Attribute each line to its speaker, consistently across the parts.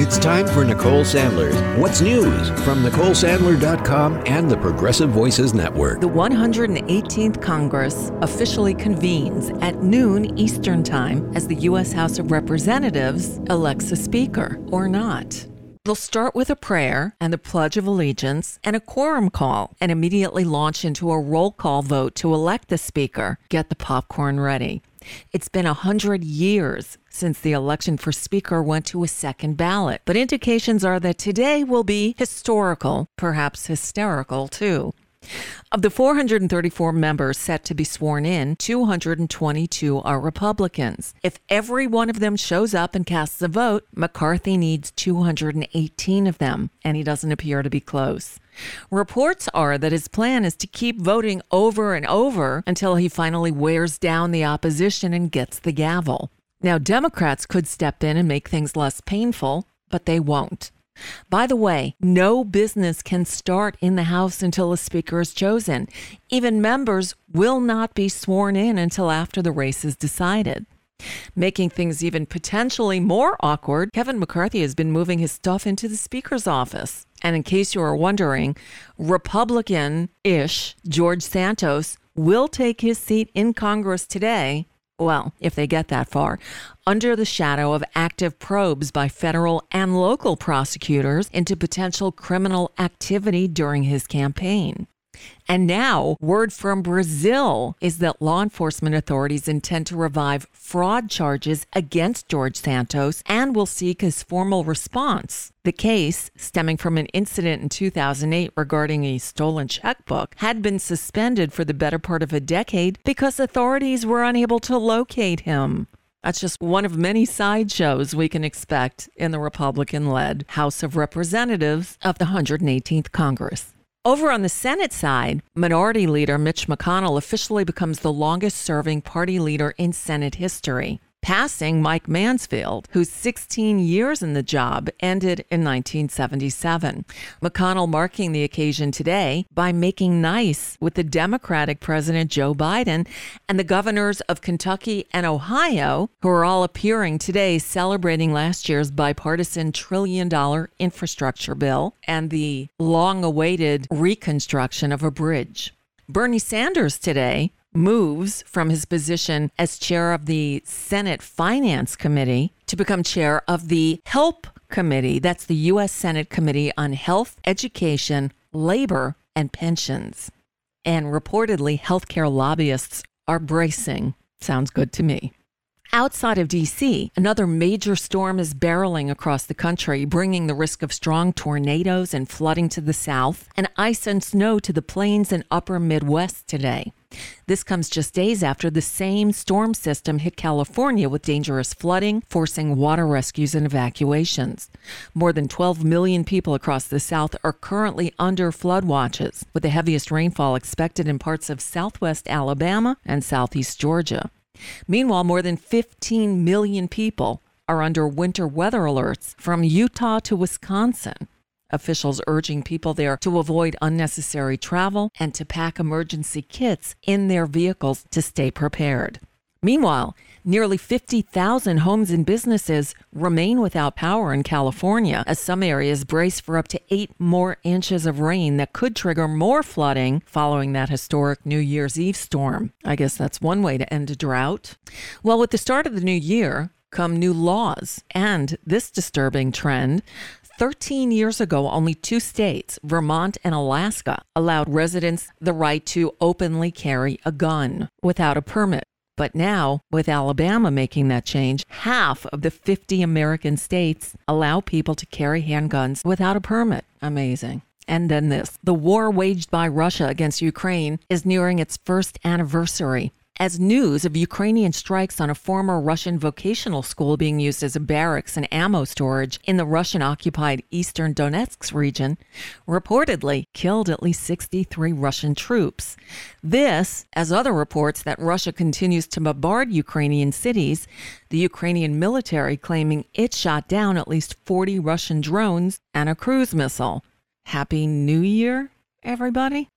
Speaker 1: It's time for Nicole Sandler's What's News from NicoleSandler.com and the Progressive Voices Network.
Speaker 2: The 118th Congress officially convenes at noon Eastern Time as the U.S. House of Representatives elects a speaker or not. They'll start with a prayer and the Pledge of Allegiance and a quorum call and immediately launch into a roll call vote to elect the speaker. Get the popcorn ready. It's been a hundred years since the election for Speaker went to a second ballot, but indications are that today will be historical, perhaps hysterical too. Of the 434 members set to be sworn in, 222 are Republicans. If every one of them shows up and casts a vote, McCarthy needs 218 of them, and he doesn't appear to be close. Reports are that his plan is to keep voting over and over until he finally wears down the opposition and gets the gavel. Now, Democrats could step in and make things less painful, but they won't. By the way, no business can start in the House until a Speaker is chosen. Even members will not be sworn in until after the race is decided. Making things even potentially more awkward, Kevin McCarthy has been moving his stuff into the Speaker's office. And in case you are wondering, Republican ish George Santos will take his seat in Congress today well, if they get that far, under the shadow of active probes by federal and local prosecutors into potential criminal activity during his campaign. And now, word from Brazil is that law enforcement authorities intend to revive fraud charges against George Santos and will seek his formal response. The case, stemming from an incident in 2008 regarding a stolen checkbook, had been suspended for the better part of a decade because authorities were unable to locate him. That's just one of many sideshows we can expect in the Republican led House of Representatives of the 118th Congress. Over on the Senate side, Minority Leader Mitch McConnell officially becomes the longest serving party leader in Senate history passing Mike Mansfield, whose 16 years in the job ended in 1977. McConnell marking the occasion today by making nice with the Democratic President Joe Biden and the governors of Kentucky and Ohio, who are all appearing today celebrating last year's bipartisan trillion dollar infrastructure bill and the long awaited reconstruction of a bridge. Bernie Sanders today moves from his position as chair of the Senate Finance Committee to become chair of the HELP Committee. That's the U.S. Senate Committee on Health, Education, Labor, and Pensions. And reportedly, healthcare lobbyists are bracing. Sounds good to me. Outside of DC, another major storm is barreling across the country, bringing the risk of strong tornadoes and flooding to the south, and ice and snow to the plains and upper Midwest today. This comes just days after the same storm system hit California with dangerous flooding, forcing water rescues and evacuations. More than 12 million people across the South are currently under flood watches, with the heaviest rainfall expected in parts of southwest Alabama and southeast Georgia. Meanwhile, more than 15 million people are under winter weather alerts from Utah to Wisconsin. Officials urging people there to avoid unnecessary travel and to pack emergency kits in their vehicles to stay prepared. Meanwhile, nearly 50,000 homes and businesses remain without power in California as some areas brace for up to eight more inches of rain that could trigger more flooding following that historic New Year's Eve storm. I guess that's one way to end a drought. Well, with the start of the new year, come new laws and this disturbing trend 13 years ago, only two states, Vermont and Alaska, allowed residents the right to openly carry a gun without a permit. But now, with Alabama making that change, half of the 50 American states allow people to carry handguns without a permit. Amazing. And then this the war waged by Russia against Ukraine is nearing its first anniversary as news of Ukrainian strikes on a former Russian vocational school being used as a barracks and ammo storage in the Russian occupied eastern Donetsk region reportedly killed at least 63 Russian troops. This, as other reports that Russia continues to bombard Ukrainian cities, the Ukrainian military claiming it shot down at least 40 Russian drones and a cruise missile. Happy New Year, everybody.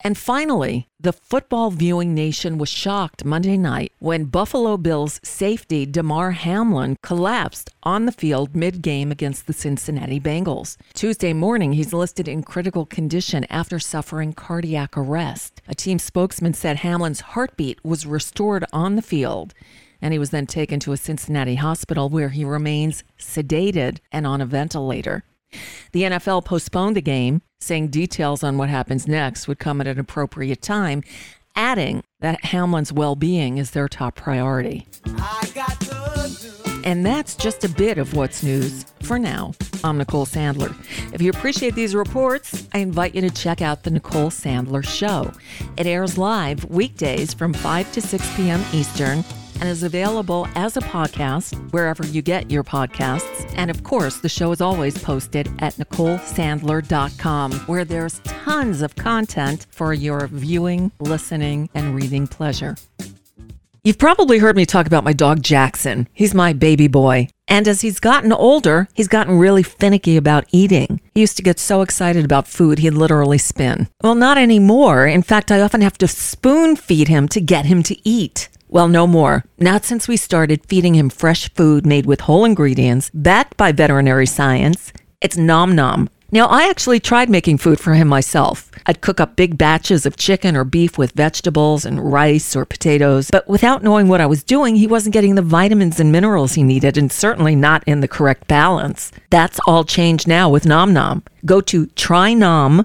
Speaker 2: And finally, the football viewing nation was shocked Monday night when Buffalo Bills safety Damar Hamlin collapsed on the field mid game against the Cincinnati Bengals. Tuesday morning, he's listed in critical condition after suffering cardiac arrest. A team spokesman said Hamlin's heartbeat was restored on the field and he was then taken to a Cincinnati hospital where he remains sedated and on a ventilator. The NFL postponed the game, saying details on what happens next would come at an appropriate time, adding that Hamlin's well being is their top priority. And that's just a bit of what's news for now. I'm Nicole Sandler. If you appreciate these reports, I invite you to check out The Nicole Sandler Show. It airs live weekdays from 5 to 6 p.m. Eastern and is available as a podcast wherever you get your podcasts. And of course, the show is always posted at NicoleSandler.com, where there's tons of content for your viewing, listening, and reading pleasure. You've probably heard me talk about my dog Jackson. He's my baby boy. And as he's gotten older, he's gotten really finicky about eating. He used to get so excited about food, he'd literally spin. Well, not anymore. In fact, I often have to spoon feed him to get him to eat. Well, no more. Not since we started feeding him fresh food made with whole ingredients, backed by veterinary science. It's Nom Nom. Now, I actually tried making food for him myself. I'd cook up big batches of chicken or beef with vegetables and rice or potatoes, but without knowing what I was doing, he wasn't getting the vitamins and minerals he needed, and certainly not in the correct balance. That's all changed now with Nom Nom. Go to trynom.com,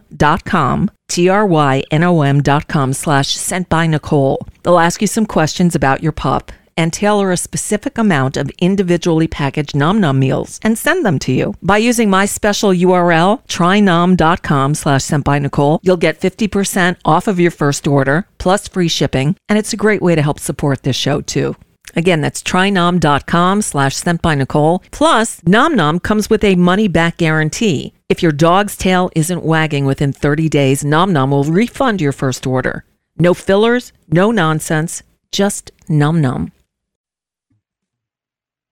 Speaker 2: T-R-Y-N-O-M dot com slash sent by Nicole. They'll ask you some questions about your pup and tailor a specific amount of individually packaged Nom Nom meals and send them to you. By using my special URL, trynom.com slash sent by Nicole, you'll get 50% off of your first order, plus free shipping, and it's a great way to help support this show too. Again, that's trynom.com slash sent by Nicole. Plus, Nom Nom comes with a money back guarantee. If your dog's tail isn't wagging within 30 days, Nom Nom will refund your first order. No fillers, no nonsense, just Nom Nom.